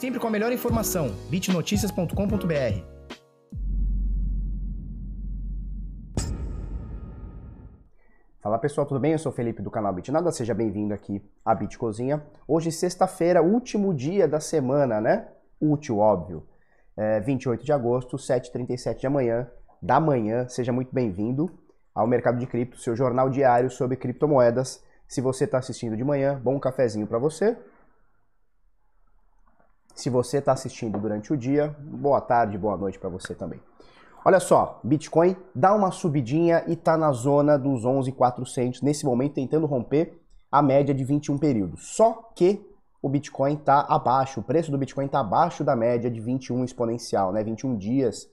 Sempre com a melhor informação. bitnoticias.com.br. Fala pessoal, tudo bem? Eu sou o Felipe do canal Bitnada, seja bem-vindo aqui à Bit Cozinha. Hoje, sexta-feira, último dia da semana, né? Útil, óbvio. É 28 de agosto, 7h37 da manhã, da manhã. Seja muito bem-vindo ao Mercado de Cripto, seu jornal diário sobre criptomoedas. Se você está assistindo de manhã, bom cafezinho para você. Se você está assistindo durante o dia, boa tarde, boa noite para você também. Olha só, Bitcoin dá uma subidinha e está na zona dos 11.400 nesse momento tentando romper a média de 21 períodos. Só que o Bitcoin está abaixo, o preço do Bitcoin está abaixo da média de 21 exponencial, né? 21 dias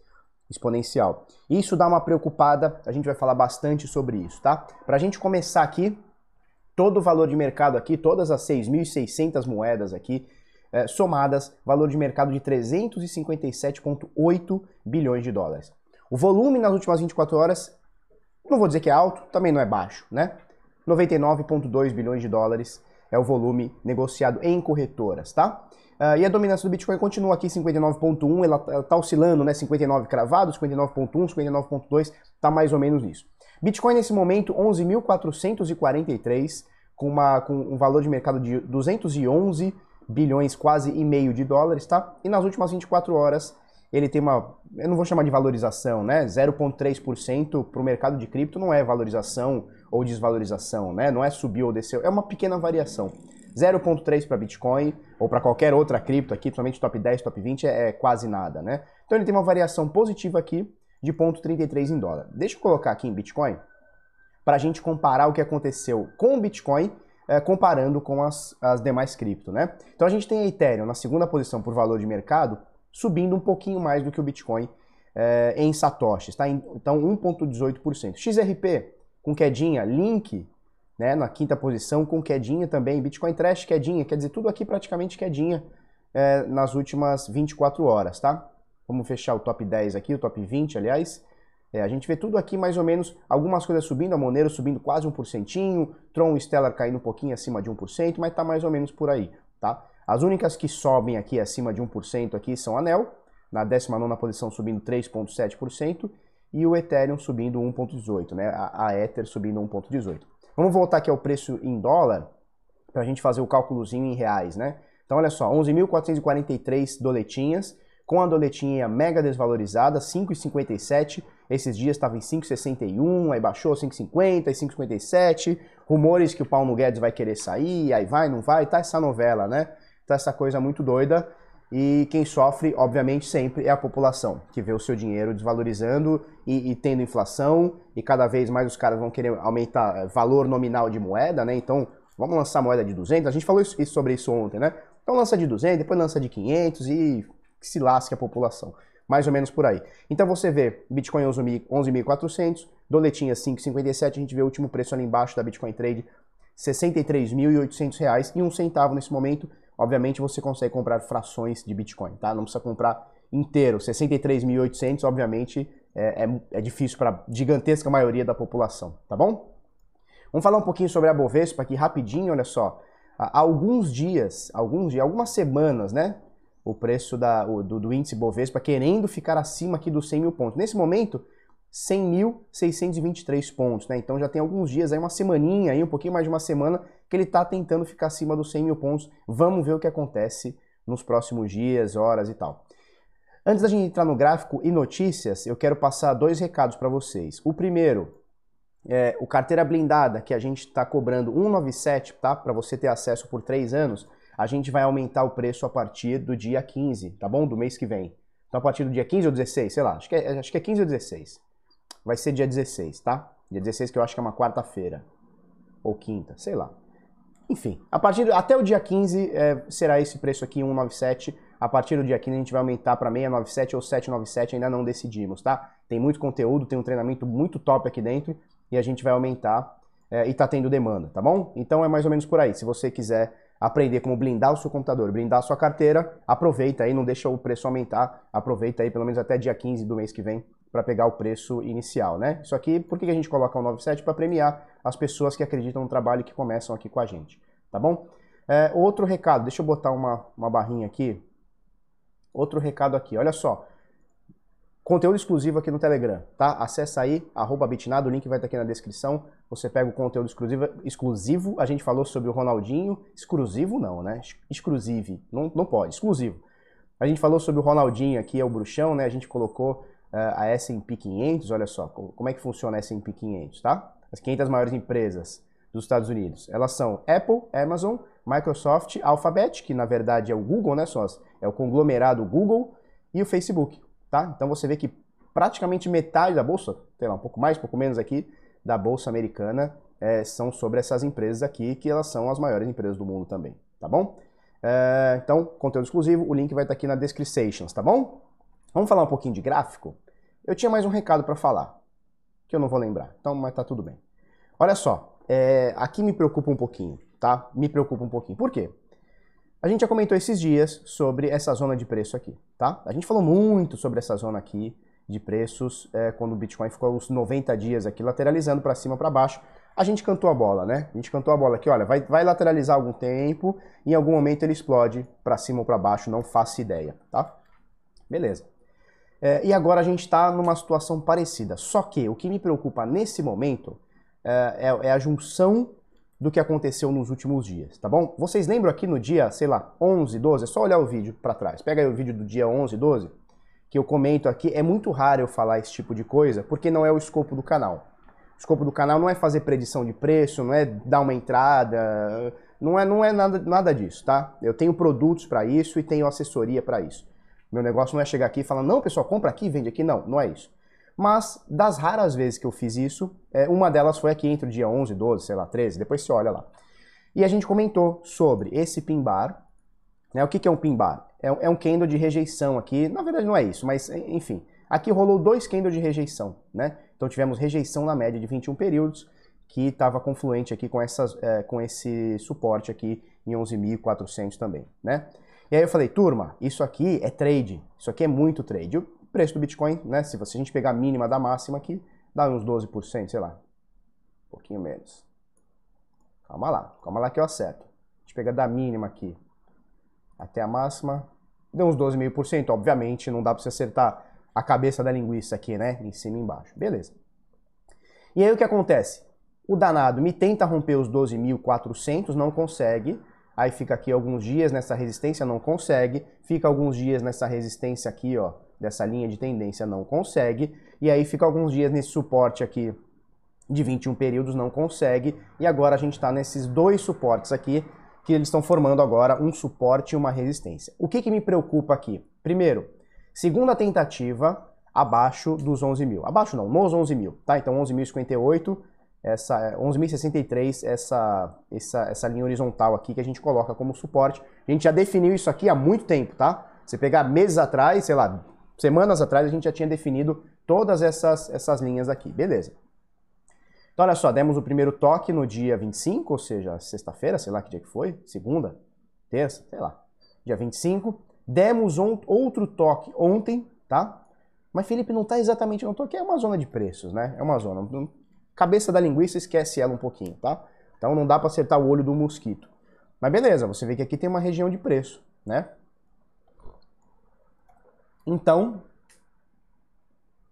exponencial. Isso dá uma preocupada, a gente vai falar bastante sobre isso, tá? Para a gente começar aqui, todo o valor de mercado aqui, todas as 6.600 moedas aqui, é, somadas, valor de mercado de 357,8 bilhões de dólares. O volume nas últimas 24 horas, não vou dizer que é alto, também não é baixo, né? 99,2 bilhões de dólares é o volume negociado em corretoras, tá? Uh, e a dominância do Bitcoin continua aqui 59.1, ela, ela tá oscilando, né? 59 cravado, 59.1, 59.2, tá mais ou menos nisso. Bitcoin nesse momento 11.443 com uma com um valor de mercado de 211 bilhões quase e meio de dólares, tá? E nas últimas 24 horas ele tem uma, eu não vou chamar de valorização, né? 0,3% para o mercado de cripto não é valorização ou desvalorização, né? Não é subiu ou desceu, é uma pequena variação. 0,3 para Bitcoin ou para qualquer outra cripto aqui, principalmente top 10, top 20, é, é, quase nada, né? Então ele tem uma variação positiva aqui de 0,33 em dólar. Deixa eu colocar aqui em Bitcoin para a gente comparar o que aconteceu com o Bitcoin é, comparando com as, as demais cripto, né? Então a gente tem a Ethereum na segunda posição por valor de mercado, subindo um pouquinho mais do que o Bitcoin é, em satoshis, tá? Então 1,18%. XRP com quedinha, Link né, na quinta posição com quedinha também, Bitcoin Trash quedinha, quer dizer, tudo aqui praticamente quedinha é, nas últimas 24 horas, tá? Vamos fechar o top 10 aqui, o top 20, aliás. É, a gente vê tudo aqui mais ou menos, algumas coisas subindo, a Monero subindo quase 1%, Tron Stellar caindo um pouquinho acima de 1%, mas tá mais ou menos por aí, tá? As únicas que sobem aqui acima de 1% aqui são a Nel, na 19ª posição subindo 3,7%, e o Ethereum subindo 1,18%, né? A, a Ether subindo 1,18%. Vamos voltar aqui ao preço em dólar, para a gente fazer o cálculozinho em reais, né? Então olha só, 11.443 doletinhas, com a doletinha mega desvalorizada, 5,57. Esses dias estava em 5,61, aí baixou 5,50, 5,57. Rumores que o Paulo Guedes vai querer sair, aí vai, não vai, tá essa novela, né? Tá essa coisa muito doida. E quem sofre, obviamente, sempre é a população, que vê o seu dinheiro desvalorizando e, e, tendo inflação, e cada vez mais os caras vão querer aumentar eh, valor nominal de moeda, né? Então, vamos lançar moeda de 200, a gente falou isso, sobre isso ontem, né? Então lança de 200, depois lança de 500 e que se lasque a população. Mais ou menos por aí. Então você vê Bitcoin 11.400, doletinha 5,57, a gente vê o último preço ali embaixo da Bitcoin Trade, R$ 63.800 e um centavo nesse momento. Obviamente você consegue comprar frações de Bitcoin, tá? Não precisa comprar inteiro. 63.800, obviamente, é, é, é difícil para gigantesca maioria da população, tá bom? Vamos falar um pouquinho sobre a Bovespa aqui rapidinho, olha só. Há alguns dias, alguns dias, algumas semanas, né? O preço da, o, do, do, índice Bovespa querendo ficar acima aqui dos 100 mil pontos. Nesse momento, 100.623 pontos, né? Então já tem alguns dias aí, uma semaninha aí, um pouquinho mais de uma semana, que ele está tentando ficar acima dos 100 mil pontos. Vamos ver o que acontece nos próximos dias, horas e tal. Antes da gente entrar no gráfico e notícias, eu quero passar dois recados para vocês. O primeiro, é, o carteira blindada que a gente está cobrando 197, tá? Para você ter acesso por três anos a gente vai aumentar o preço a partir do dia 15, tá bom? Do mês que vem. Então a partir do dia 15 ou 16, sei lá, acho que é, acho que é 15 ou 16. Vai ser dia 16, tá? Dia 16 que eu acho que é uma quarta-feira. Ou quinta, sei lá. Enfim, a partir até o dia 15 é, será esse preço aqui 197. A partir do dia 15 a gente vai aumentar para 697 ou 797, ainda não decidimos, tá? Tem muito conteúdo, tem um treinamento muito top aqui dentro e a gente vai aumentar é, e tá tendo demanda, tá bom? Então é mais ou menos por aí. Se você quiser aprender como blindar o seu computador, blindar a sua carteira, aproveita aí, não deixa o preço aumentar, aproveita aí pelo menos até dia 15 do mês que vem para pegar o preço inicial, né? Isso aqui, por que a gente coloca o 97? Para premiar as pessoas que acreditam no trabalho e que começam aqui com a gente, tá bom? É, outro recado, deixa eu botar uma, uma barrinha aqui outro recado aqui, olha só. Conteúdo exclusivo aqui no Telegram, tá? Acessa aí, arroba Bitnado, o link vai estar aqui na descrição. Você pega o conteúdo exclusivo, exclusivo. A gente falou sobre o Ronaldinho. Exclusivo não, né? Exclusive. Não, não pode, exclusivo. A gente falou sobre o Ronaldinho aqui, é o bruxão, né? A gente colocou uh, a S&P 500, olha só, como é que funciona a S&P 500, tá? As 500 maiores empresas dos Estados Unidos. Elas são Apple, Amazon, Microsoft, Alphabet, que na verdade é o Google, né? Sós? É o conglomerado Google e o Facebook, tá? Então você vê que praticamente metade da bolsa, sei lá, um pouco mais, um pouco menos aqui, da bolsa americana é, são sobre essas empresas aqui, que elas são as maiores empresas do mundo também, tá bom? É, então, conteúdo exclusivo, o link vai estar aqui na description, tá bom? Vamos falar um pouquinho de gráfico? Eu tinha mais um recado para falar, que eu não vou lembrar, então, mas tá tudo bem. Olha só, é, aqui me preocupa um pouquinho, tá? Me preocupa um pouquinho. Por quê? A gente já comentou esses dias sobre essa zona de preço aqui, tá? A gente falou muito sobre essa zona aqui de preços é, quando o Bitcoin ficou uns 90 dias aqui lateralizando para cima para baixo. A gente cantou a bola, né? A gente cantou a bola aqui, olha, vai, vai lateralizar algum tempo, em algum momento ele explode para cima ou para baixo, não faço ideia, tá? Beleza. É, e agora a gente está numa situação parecida. Só que o que me preocupa nesse momento é, é, é a junção do que aconteceu nos últimos dias, tá bom? Vocês lembram aqui no dia, sei lá, 11, 12, é só olhar o vídeo para trás. Pega aí o vídeo do dia 11, 12, que eu comento aqui. É muito raro eu falar esse tipo de coisa, porque não é o escopo do canal. O escopo do canal não é fazer predição de preço, não é dar uma entrada, não é, não é nada, nada disso, tá? Eu tenho produtos para isso e tenho assessoria para isso. Meu negócio não é chegar aqui e falar, não, pessoal, compra aqui, vende aqui. Não, não é isso. Mas das raras vezes que eu fiz isso, é, uma delas foi aqui entre o dia 11, 12, sei lá, 13, depois você olha lá. E a gente comentou sobre esse pin bar. Né? O que, que é um pin bar? É, é um candle de rejeição aqui. Na verdade não é isso, mas enfim. Aqui rolou dois candles de rejeição. Né? Então tivemos rejeição na média de 21 períodos, que estava confluente aqui com, essas, é, com esse suporte aqui em 11.400 também. Né? E aí eu falei, turma, isso aqui é trade, isso aqui é muito trade preço do Bitcoin, né? Se você, a gente pegar a mínima da máxima aqui, dá uns 12%, sei lá. Um pouquinho menos. Calma lá, calma lá que eu acerto. A gente pega da mínima aqui até a máxima, deu uns 12,5%. Obviamente, não dá para você acertar a cabeça da linguiça aqui, né? Em cima e embaixo. Beleza. E aí o que acontece? O danado me tenta romper os 12.400, não consegue. Aí fica aqui alguns dias nessa resistência, não consegue. Fica alguns dias nessa resistência aqui, ó, dessa linha de tendência não consegue, e aí fica alguns dias nesse suporte aqui de 21 períodos, não consegue, e agora a gente está nesses dois suportes aqui, que eles estão formando agora um suporte e uma resistência. O que, que me preocupa aqui? Primeiro, segunda tentativa abaixo dos 11 mil. Abaixo não, nos 11 mil, tá? Então 11.058, essa 11.063, essa, essa, essa linha horizontal aqui que a gente coloca como suporte. A gente já definiu isso aqui há muito tempo, tá? Você pegar meses atrás, sei lá, semanas atrás a gente já tinha definido todas essas, essas linhas aqui, beleza. Então olha só, demos o primeiro toque no dia 25, ou seja, sexta-feira, sei lá que dia que foi, segunda, terça, sei lá, dia 25. Demos um, outro toque ontem, tá? Mas Felipe não está exatamente no toque, é uma zona de preços, né? É uma zona. Cabeça da linguiça, esquece ela um pouquinho, tá? Então não dá para acertar o olho do mosquito. Mas beleza, você vê que aqui tem uma região de preço, né? Então,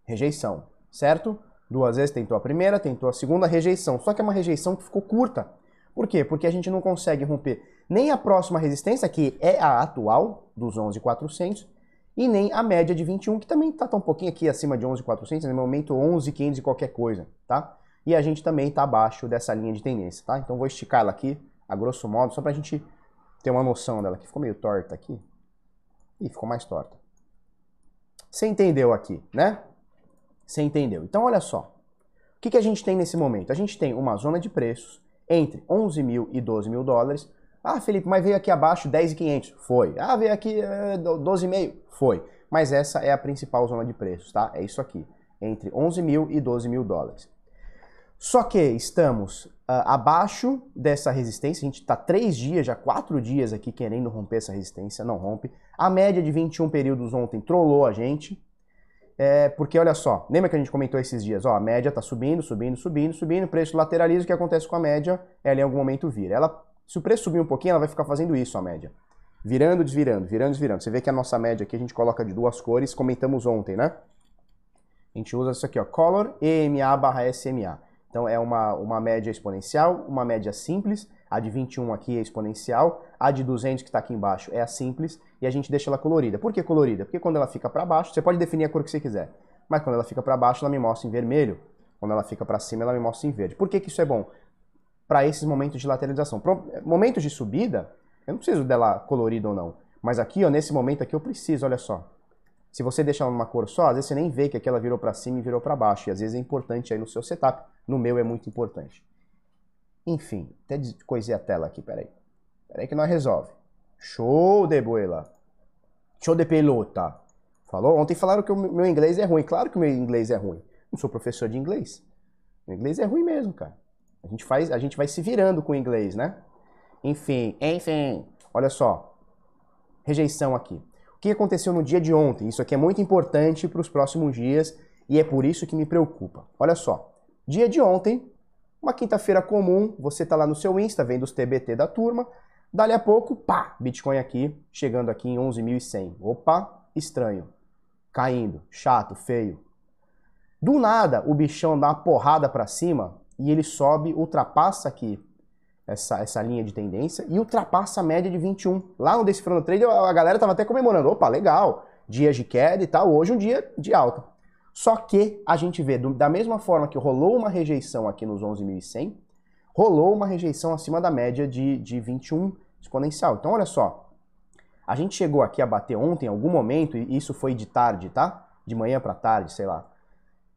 rejeição, certo? Duas vezes tentou a primeira, tentou a segunda, rejeição. Só que é uma rejeição que ficou curta. Por quê? Porque a gente não consegue romper nem a próxima resistência, que é a atual, dos 11,400, e nem a média de 21, que também está um pouquinho aqui acima de 11,400, no momento 11,500 e qualquer coisa, tá? E a gente também está abaixo dessa linha de tendência, tá? Então vou esticar ela aqui, a grosso modo, só para a gente ter uma noção dela, que ficou meio torta aqui. e ficou mais torta. Você entendeu aqui, né? Você entendeu. Então, olha só. O que, que a gente tem nesse momento? A gente tem uma zona de preços entre 11 mil e 12 mil dólares. Ah, Felipe, mas veio aqui abaixo 10,500? Foi. Ah, veio aqui é, 12,5? Foi. Mas essa é a principal zona de preços, tá? É isso aqui. Entre 11 mil e 12 mil dólares. Só que estamos uh, abaixo dessa resistência, a gente está três dias, já quatro dias aqui querendo romper essa resistência, não rompe. A média de 21 períodos ontem trollou a gente, é, porque olha só, lembra que a gente comentou esses dias, ó, a média está subindo, subindo, subindo, subindo, o preço lateraliza, o que acontece com a média? Ela em algum momento vira. Ela, se o preço subir um pouquinho, ela vai ficar fazendo isso, a média. Virando, desvirando, virando, desvirando. Você vê que a nossa média aqui a gente coloca de duas cores, comentamos ontem, né? A gente usa isso aqui, ó, color EMA barra SMA. Então é uma, uma média exponencial, uma média simples, a de 21 aqui é exponencial, a de 200 que está aqui embaixo é a simples, e a gente deixa ela colorida. Por que colorida? Porque quando ela fica para baixo, você pode definir a cor que você quiser, mas quando ela fica para baixo, ela me mostra em vermelho, quando ela fica para cima, ela me mostra em verde. Por que, que isso é bom? Para esses momentos de lateralização. Momentos de subida, eu não preciso dela colorida ou não, mas aqui, ó, nesse momento aqui eu preciso, olha só. Se você deixar uma cor só, às vezes você nem vê que aquela virou para cima e virou para baixo, e às vezes é importante aí no seu setup, no meu é muito importante. Enfim, até coisei a tela aqui, peraí. Peraí que nós resolve. Show de boela. Show de pelota. Falou? Ontem falaram que o meu inglês é ruim. Claro que o meu inglês é ruim. Não sou professor de inglês. O inglês é ruim mesmo, cara. A gente, faz, a gente vai se virando com o inglês, né? Enfim, enfim. Olha só. Rejeição aqui. Que aconteceu no dia de ontem? Isso aqui é muito importante para os próximos dias e é por isso que me preocupa. Olha só. Dia de ontem, uma quinta-feira comum, você está lá no seu Insta, vendo os TBT da turma, dali a pouco, pá, Bitcoin aqui, chegando aqui em 11.100. Opa, estranho. Caindo, chato, feio. Do nada, o bichão dá uma porrada para cima e ele sobe, ultrapassa aqui essa, essa linha de tendência e ultrapassa a média de 21. Lá no Decifrando Trade, a galera tava até comemorando. Opa, legal, dias de queda e tal, hoje um dia de alta. Só que a gente vê, da mesma forma que rolou uma rejeição aqui nos 11.100, rolou uma rejeição acima da média de, de 21 exponencial. Então, olha só, a gente chegou aqui a bater ontem, em algum momento, e isso foi de tarde, tá? De manhã para tarde, sei lá.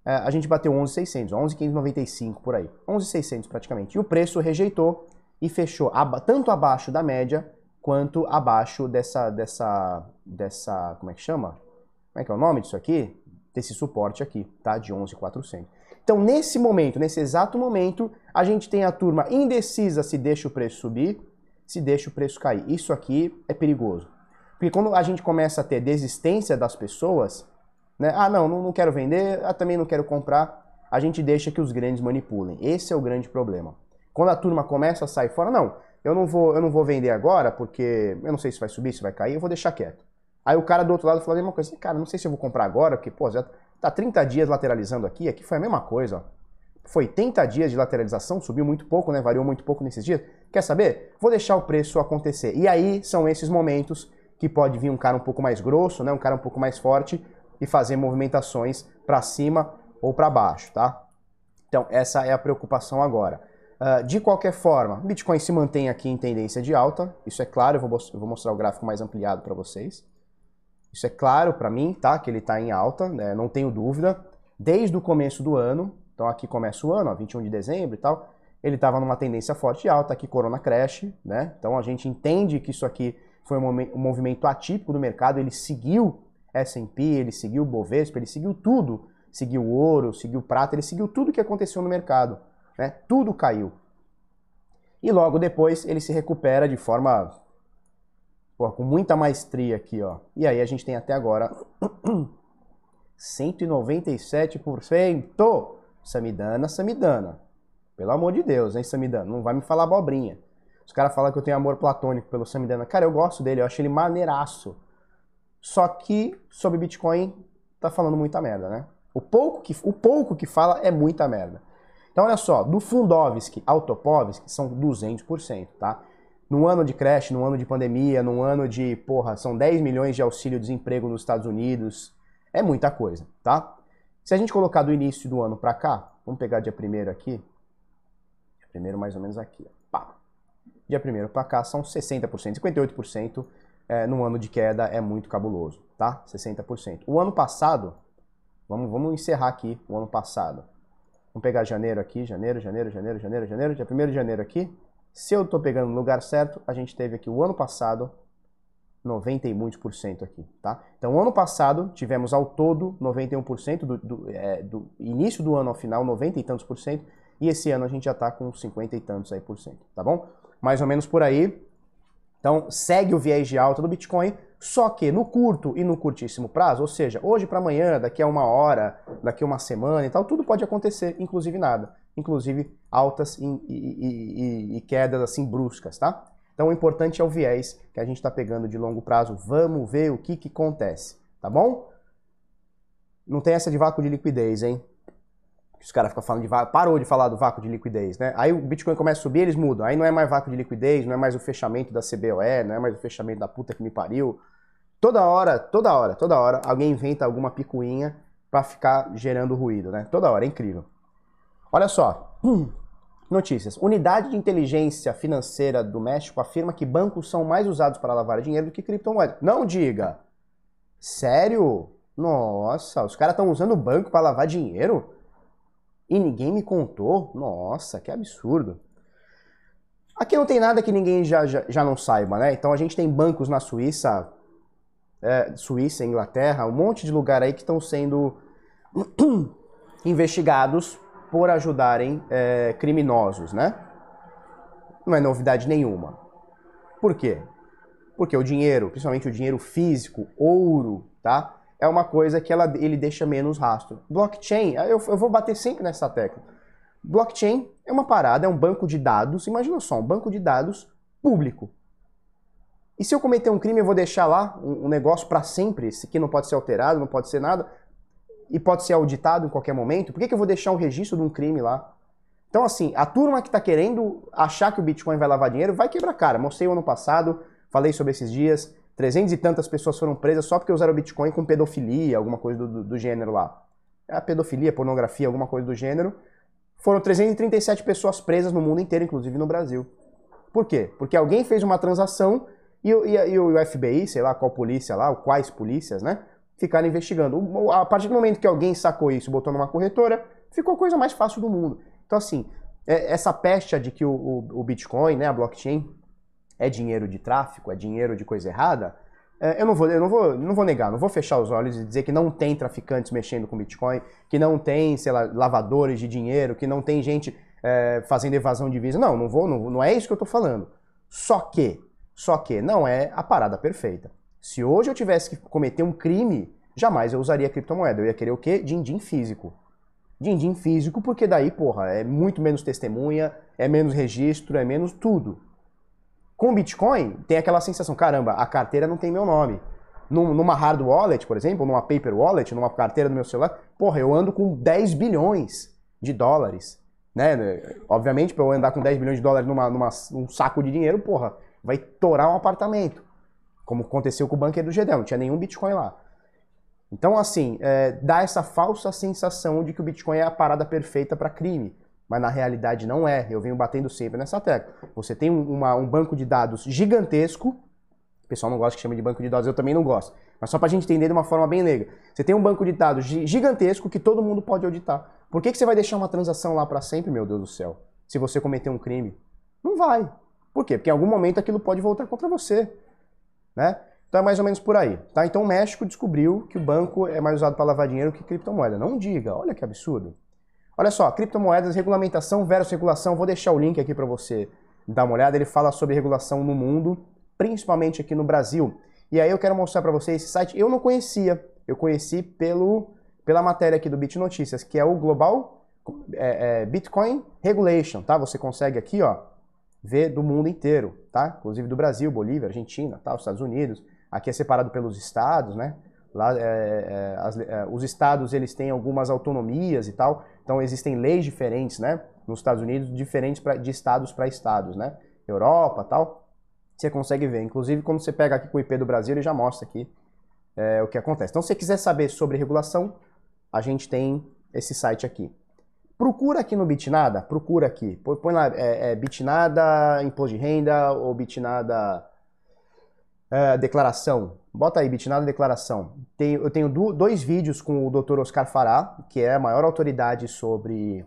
É, a gente bateu 11.600, 11.595 por aí. 11.600 praticamente. E o preço rejeitou e fechou tanto abaixo da média quanto abaixo dessa, dessa, dessa, como é que chama? Como é que é o nome disso aqui? desse suporte aqui, tá? De 11,400. Então, nesse momento, nesse exato momento, a gente tem a turma indecisa se deixa o preço subir, se deixa o preço cair. Isso aqui é perigoso. Porque quando a gente começa a ter desistência das pessoas, né? Ah, não, não quero vender, ah, também não quero comprar, a gente deixa que os grandes manipulem. Esse é o grande problema. Quando a turma começa a sair fora, não, eu não vou, eu não vou vender agora porque eu não sei se vai subir, se vai cair, eu vou deixar quieto. Aí o cara do outro lado falou a mesma coisa. Cara, não sei se eu vou comprar agora, porque, pô, já tá 30 dias lateralizando aqui, aqui foi a mesma coisa, ó. Foi 80 dias de lateralização, subiu muito pouco, né? Variou muito pouco nesses dias. Quer saber? Vou deixar o preço acontecer. E aí são esses momentos que pode vir um cara um pouco mais grosso, né? Um cara um pouco mais forte e fazer movimentações para cima ou para baixo, tá? Então, essa é a preocupação agora. Uh, de qualquer forma, Bitcoin se mantém aqui em tendência de alta, isso é claro, eu vou, eu vou mostrar o gráfico mais ampliado para vocês. Isso é claro para mim, tá? Que ele está em alta, né? não tenho dúvida. Desde o começo do ano, então aqui começa o ano, ó, 21 de dezembro e tal, ele estava numa tendência forte e alta, aqui Corona Crash, né? Então a gente entende que isso aqui foi um movimento atípico do mercado, ele seguiu S&P, ele seguiu Bovespa, ele seguiu tudo, seguiu ouro, seguiu o prata, ele seguiu tudo que aconteceu no mercado, né? Tudo caiu. E logo depois ele se recupera de forma Pô, com muita maestria aqui, ó. E aí a gente tem até agora 197%. Samidana, Samidana. Pelo amor de Deus, hein, Samidana? Não vai me falar abobrinha. Os caras falam que eu tenho amor platônico pelo Samidana. Cara, eu gosto dele, eu acho ele maneiraço. Só que sobre Bitcoin tá falando muita merda, né? O pouco que, o pouco que fala é muita merda. Então olha só, do Fundovski ao Topovski são 200%, tá? num ano de creche, num ano de pandemia, num ano de, porra, são 10 milhões de auxílio-desemprego nos Estados Unidos. É muita coisa, tá? Se a gente colocar do início do ano para cá, vamos pegar dia primeiro aqui. Primeiro mais ou menos aqui, pá. Dia primeiro para cá são 60%, 58% é, no ano de queda é muito cabuloso, tá? 60%. O ano passado, vamos, vamos encerrar aqui o ano passado. Vamos pegar janeiro aqui, janeiro, janeiro, janeiro, janeiro, janeiro, dia 1 de janeiro aqui, se eu estou pegando no lugar certo, a gente teve aqui o ano passado 90 e muitos por cento aqui, tá? Então, ano passado tivemos ao todo 91% do, do, é, do início do ano ao final, 90 e tantos por cento, e esse ano a gente já está com 50 e tantos aí por cento, tá bom? Mais ou menos por aí. Então, segue o viés de alta do Bitcoin, só que no curto e no curtíssimo prazo, ou seja, hoje para amanhã, daqui a uma hora, daqui a uma semana e tal, tudo pode acontecer, inclusive nada inclusive altas e, e, e, e quedas assim bruscas, tá? Então o importante é o viés que a gente está pegando de longo prazo. Vamos ver o que, que acontece, tá bom? Não tem essa de vácuo de liquidez, hein? Os caras ficam falando de parou de falar do vácuo de liquidez, né? Aí o Bitcoin começa a subir, eles mudam. Aí não é mais vácuo de liquidez, não é mais o fechamento da CBOE, não é mais o fechamento da puta que me pariu. Toda hora, toda hora, toda hora, alguém inventa alguma picuinha para ficar gerando ruído, né? Toda hora, é incrível. Olha só. Notícias. Unidade de inteligência financeira do México afirma que bancos são mais usados para lavar dinheiro do que criptomoedas. Não diga. Sério? Nossa, os caras estão usando o banco para lavar dinheiro? E ninguém me contou? Nossa, que absurdo. Aqui não tem nada que ninguém já, já, já não saiba, né? Então a gente tem bancos na Suíça, é, Suíça, Inglaterra, um monte de lugar aí que estão sendo investigados por ajudarem é, criminosos, né? Não é novidade nenhuma. Por quê? Porque o dinheiro, principalmente o dinheiro físico, ouro, tá? É uma coisa que ela, ele deixa menos rastro. Blockchain, eu, eu vou bater sempre nessa tecla. Blockchain é uma parada, é um banco de dados, imagina só, um banco de dados público. E se eu cometer um crime, eu vou deixar lá um, negócio para sempre, esse aqui não pode ser alterado, não pode ser nada e pode ser auditado em qualquer momento, por que, que eu vou deixar um registro de um crime lá? Então, assim, a turma que está querendo achar que o Bitcoin vai lavar dinheiro vai quebrar cara. Mostrei o ano passado, falei sobre esses dias, 300 e tantas pessoas foram presas só porque usaram Bitcoin com pedofilia, alguma coisa do, do, do gênero lá. É a pedofilia, pornografia, alguma coisa do gênero. Foram 337 pessoas presas no mundo inteiro, inclusive no Brasil. Por quê? Porque alguém fez uma transação e, e, e o FBI, sei lá qual polícia lá, ou quais polícias, né? ficar investigando. A partir do momento que alguém sacou isso, botou numa corretora, ficou a coisa mais fácil do mundo. Então, assim, é, essa peste de que o, o, o Bitcoin, né, a blockchain, é dinheiro de tráfico, é dinheiro de coisa errada, é, eu, não vou, eu não vou, não vou negar, não vou fechar os olhos e dizer que não tem traficantes mexendo com Bitcoin, que não tem, sei lá, lavadores de dinheiro, que não tem gente é, fazendo evasão de visa. Não, não vou, não, não é isso que eu estou falando. Só que, só que não é a parada perfeita. Se hoje eu tivesse que cometer um crime, jamais eu usaria criptomoeda. Eu ia querer o quê? Din-din físico. Din-din físico, porque daí, porra, é muito menos testemunha, é menos registro, é menos tudo. Com Bitcoin, tem aquela sensação, caramba, a carteira não tem meu nome. Numa hard wallet, por exemplo, numa paper wallet, numa carteira do meu celular, porra, eu ando com 10 bilhões de dólares. Né? Obviamente, para eu andar com 10 bilhões de dólares numa, numa, num saco de dinheiro, porra, vai torar um apartamento como aconteceu com o bunker do Gedão, não tinha nenhum Bitcoin lá. Então, assim, é, dá essa falsa sensação de que o Bitcoin é a parada perfeita para crime, mas na realidade não é. Eu venho batendo sempre nessa tecla. Você tem uma, um banco de dados gigantesco, o pessoal não gosta que chame de banco de dados, eu também não gosto, mas só para a gente entender de uma forma bem leiga. Você tem um banco de dados gigantesco que todo mundo pode auditar. Por que, que você vai deixar uma transação lá para sempre, meu Deus do céu, se você cometer um crime? Não vai. Por quê? Porque em algum momento aquilo pode voltar contra você né? Então é mais ou menos por aí, tá? Então o México descobriu que o banco é mais usado para lavar dinheiro que criptomoeda. Não diga, olha que absurdo. Olha só, criptomoedas, regulamentação versus regulação. Vou deixar o link aqui para você dar uma olhada. Ele fala sobre regulação no mundo, principalmente aqui no Brasil. E aí eu quero mostrar para vocês esse site. Eu não conhecia, eu conheci pelo, pela matéria aqui do Bit Notícias, que é o Global é, é, Bitcoin Regulation, tá? Você consegue aqui, ó, ver do mundo inteiro, tá? Inclusive do Brasil, Bolívia, Argentina, tá? Os Estados Unidos. Aqui é separado pelos estados, né? Lá, é, é, as, é, os estados eles têm algumas autonomias e tal, então existem leis diferentes, né? Nos Estados Unidos, diferentes pra, de estados para estados, né? Europa, tal. Você consegue ver. Inclusive, quando você pega aqui com o IP do Brasil, ele já mostra aqui é, o que acontece. Então, se você quiser saber sobre regulação, a gente tem esse site aqui. Procura aqui no Bitnada, procura aqui. Põe lá, é, é Bitnada imposto de renda ou Bitnada é, declaração. Bota aí, Bitnada declaração. Tem, eu tenho do, dois vídeos com o Dr. Oscar Fará, que é a maior autoridade sobre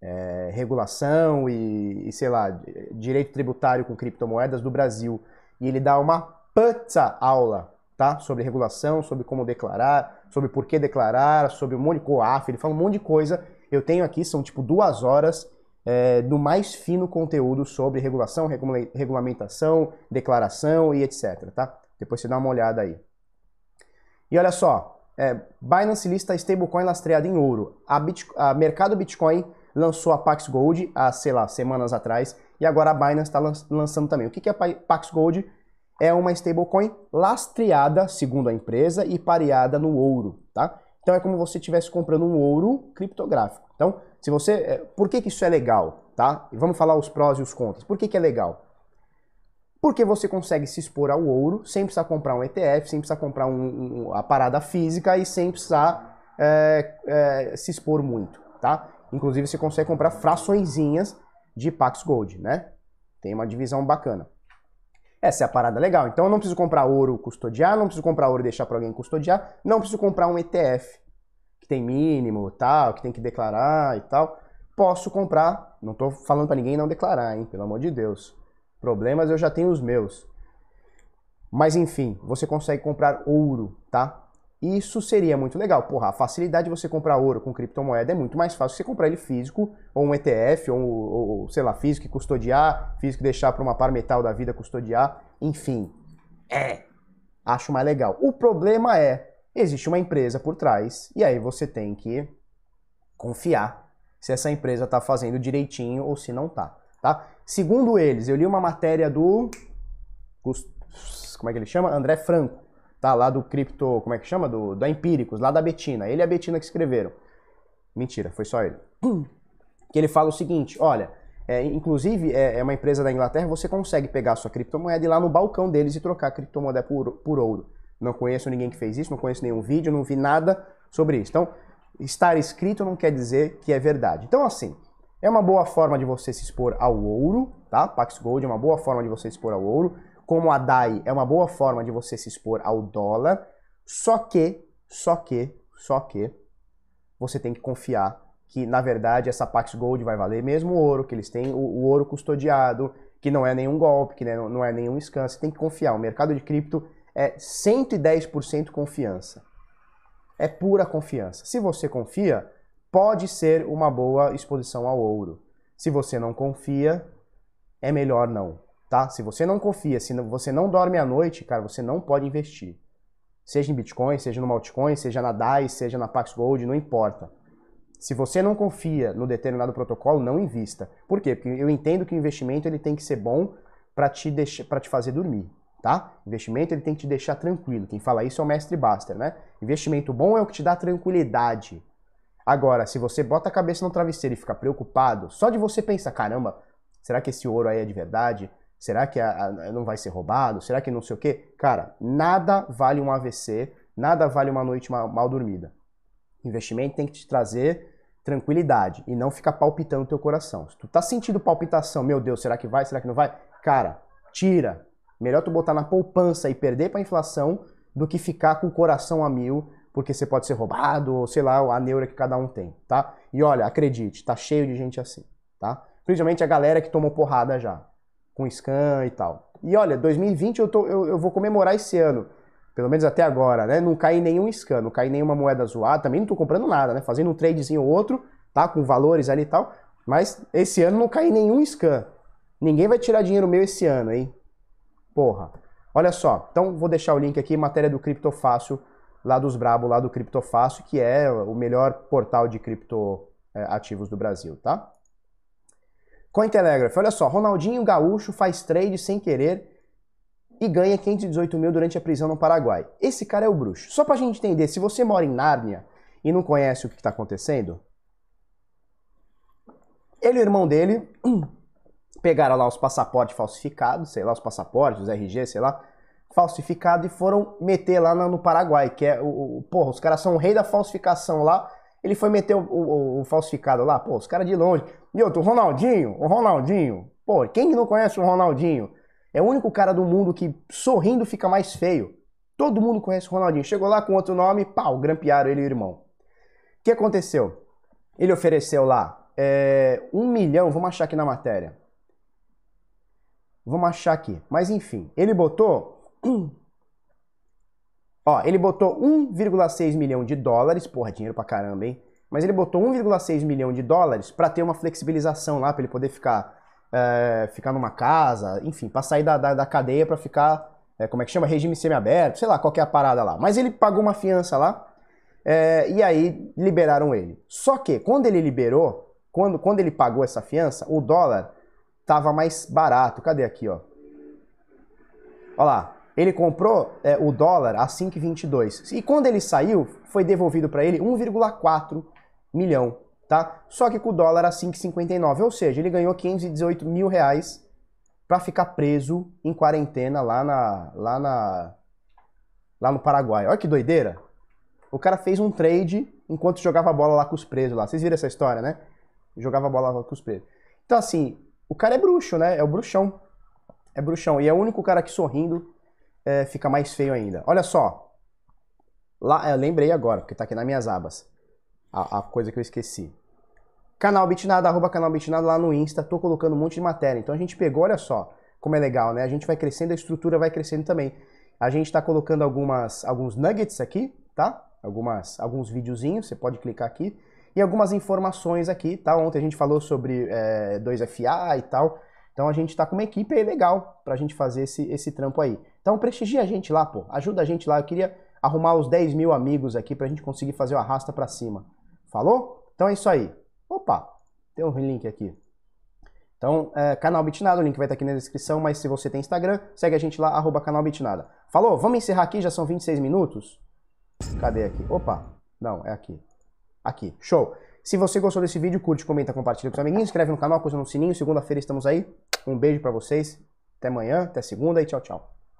é, regulação e, e, sei lá, direito tributário com criptomoedas do Brasil. E ele dá uma puta aula, tá? Sobre regulação, sobre como declarar, sobre por que declarar, sobre um monte coaf, ele fala um monte de coisa eu tenho aqui, são tipo duas horas é, do mais fino conteúdo sobre regulação, regula regulamentação, declaração e etc. Tá? Depois você dá uma olhada aí. E olha só, é, Binance lista stablecoin lastreada em ouro. A, Bit a Mercado Bitcoin lançou a Pax Gold há, sei lá, semanas atrás, e agora a Binance está lançando também. O que é Pax Gold? É uma stablecoin lastreada, segundo a empresa, e pareada no ouro, tá? Então é como se você estivesse comprando um ouro criptográfico. Então, se você, é, por que, que isso é legal, tá? E vamos falar os prós e os contras. Por que, que é legal? Porque você consegue se expor ao ouro sem precisar comprar um ETF, sem precisar comprar um, um, a parada física e sem precisar é, é, se expor muito, tá? Inclusive você consegue comprar fraçõezinhas de Pax Gold, né? Tem uma divisão bacana. Essa é a parada legal. Então eu não preciso comprar ouro custodiar, não preciso comprar ouro e deixar para alguém custodiar, não preciso comprar um ETF tem mínimo, tal, que tem que declarar e tal. Posso comprar, não estou falando para ninguém não declarar, hein, pelo amor de Deus. Problemas eu já tenho os meus. Mas enfim, você consegue comprar ouro, tá? Isso seria muito legal. Porra, a facilidade de você comprar ouro com criptomoeda é muito mais fácil que você comprar ele físico, ou um ETF, ou, ou sei lá, físico e custodiar, físico e deixar para uma par metal da vida custodiar. Enfim, é. Acho mais legal. O problema é, existe uma empresa por trás, e aí você tem que confiar se essa empresa está fazendo direitinho ou se não está. Tá? Segundo eles, eu li uma matéria do. Como é que ele chama? André Franco tá? Lá do cripto, como é que chama? Do, da Empíricos, lá da Betina. Ele e a Betina que escreveram. Mentira, foi só ele. Que ele fala o seguinte, olha, é, inclusive é, é, uma empresa da Inglaterra, você consegue pegar sua criptomoeda e ir lá no balcão deles e trocar criptomoeda por, por ouro. Não conheço ninguém que fez isso, não conheço nenhum vídeo, não vi nada sobre isso. Então, estar escrito não quer dizer que é verdade. Então, assim, é uma boa forma de você se expor ao ouro, tá? Pax Gold é uma boa forma de você se expor ao ouro como a DAI é uma boa forma de você se expor ao dólar, só que, só que, só que, você tem que confiar que, na verdade, essa Pax Gold vai valer mesmo o ouro, que eles têm o, o ouro custodiado, que não é nenhum golpe, que não é nenhum scan, você tem que confiar. O mercado de cripto é 110% confiança. É pura confiança. Se você confia, pode ser uma boa exposição ao ouro. Se você não confia, é melhor não tá? Se você não confia, se você não dorme à noite, cara, você não pode investir. Seja em Bitcoin, seja no altcoin, seja na DAI, seja na Pax Gold, não importa. Se você não confia no determinado protocolo, não invista. Por quê? Porque eu entendo que o investimento ele tem que ser bom para te deixar, para te fazer dormir, tá? Investimento ele tem que te deixar tranquilo. Quem fala isso é o mestre Baster, né? Investimento bom é o que te dá tranquilidade. Agora, se você bota a cabeça no travesseiro e fica preocupado, só de você pensar, caramba, será que esse ouro aí é de verdade? Será que a, a, não vai ser roubado? Será que não sei o quê? Cara, nada vale um AVC, nada vale uma noite mal, mal dormida. Investimento tem que te trazer tranquilidade e não ficar palpitando o teu coração. Se tu tá sentindo palpitação, meu Deus, será que vai, será que não vai? Cara, tira. Melhor tu botar na poupança e perder para inflação do que ficar com o coração a mil, porque você pode ser roubado ou sei lá, a neura que cada um tem, tá? E olha, acredite, tá cheio de gente assim, tá? Principalmente a galera que tomou porrada já com scan e tal. E olha, 2020 eu, tô, eu, eu vou comemorar esse ano, pelo menos até agora, né? Não caí nenhum scan, não caí nenhuma moeda zoada, também não tô comprando nada, né? Fazendo um tradezinho ou outro, tá? Com valores ali e tal. Mas esse ano não caí nenhum scan. Ninguém vai tirar dinheiro meu esse ano, hein? Porra. Olha só, então vou deixar o link aqui, matéria do Criptofácil, lá dos Brabo, lá do Criptofácil, que é o melhor portal de cripto é, do Brasil, tá? Cointelegraph, olha só, Ronaldinho Gaúcho faz trade sem querer e ganha 518 mil durante a prisão no Paraguai. Esse cara é o bruxo. Só pra gente entender, se você mora em Nárnia e não conhece o que está acontecendo, ele e o irmão dele pegaram lá os passaportes falsificados, sei lá, os passaportes, os RG, sei lá, falsificado e foram meter lá no Paraguai, que é o, o porra, os caras são o rei da falsificação lá ele foi meter o, o, o falsificado lá, pô, os caras de longe. E outro, o Ronaldinho, o Ronaldinho. Pô, quem não conhece o Ronaldinho? É o único cara do mundo que sorrindo fica mais feio. Todo mundo conhece o Ronaldinho. Chegou lá com outro nome, pau, grampearam ele e o irmão. O que aconteceu? Ele ofereceu lá é, um milhão, vamos achar aqui na matéria. Vamos achar aqui. Mas enfim, ele botou Ó, ele botou 1,6 milhão de dólares, porra, dinheiro pra caramba, hein? Mas ele botou 1,6 milhão de dólares para ter uma flexibilização lá, para ele poder ficar, é, ficar numa casa, enfim, pra sair da, da, da cadeia para ficar, é, como é que chama? Regime semiaberto, sei lá, qualquer parada lá. Mas ele pagou uma fiança lá, é, e aí liberaram ele. Só que, quando ele liberou, quando, quando ele pagou essa fiança, o dólar tava mais barato. Cadê aqui, ó? Olha lá. Ele comprou é, o dólar a 5,22. E quando ele saiu, foi devolvido para ele 1,4 milhão, tá? Só que com o dólar a 5,59. Ou seja, ele ganhou 518 mil reais para ficar preso em quarentena lá na, lá na lá no Paraguai. Olha que doideira. O cara fez um trade enquanto jogava bola lá com os presos lá. Vocês viram essa história, né? Jogava bola lá com os presos. Então assim, o cara é bruxo, né? É o bruxão. É bruxão. E é o único cara que sorrindo é, fica mais feio ainda. Olha só. Lá, eu lembrei agora, porque tá aqui nas minhas abas. A, a coisa que eu esqueci. Canal Bitnada, arroba canal Bitnada lá no Insta. Tô colocando um monte de matéria. Então a gente pegou, olha só como é legal, né? A gente vai crescendo, a estrutura vai crescendo também. A gente está colocando algumas, alguns nuggets aqui, tá? Algumas, alguns videozinhos, você pode clicar aqui. E algumas informações aqui, tá? Ontem a gente falou sobre é, 2FA e tal. Então a gente está com uma equipe aí legal para a gente fazer esse, esse trampo aí. Então prestigia a gente lá, pô. Ajuda a gente lá. Eu queria arrumar os 10 mil amigos aqui para a gente conseguir fazer o arrasta para cima. Falou? Então é isso aí. Opa, tem um link aqui. Então, é, canal Bitnada, o link vai estar aqui na descrição, mas se você tem Instagram, segue a gente lá, arroba canal Bitnada. Falou? Vamos encerrar aqui, já são 26 minutos? Cadê aqui? Opa, não, é aqui. Aqui, show. Se você gostou desse vídeo, curte, comenta, compartilha com os amiguinhos, inscreve no canal, coisa no sininho. Segunda-feira estamos aí. Um beijo para vocês. Até amanhã, até segunda e tchau, tchau.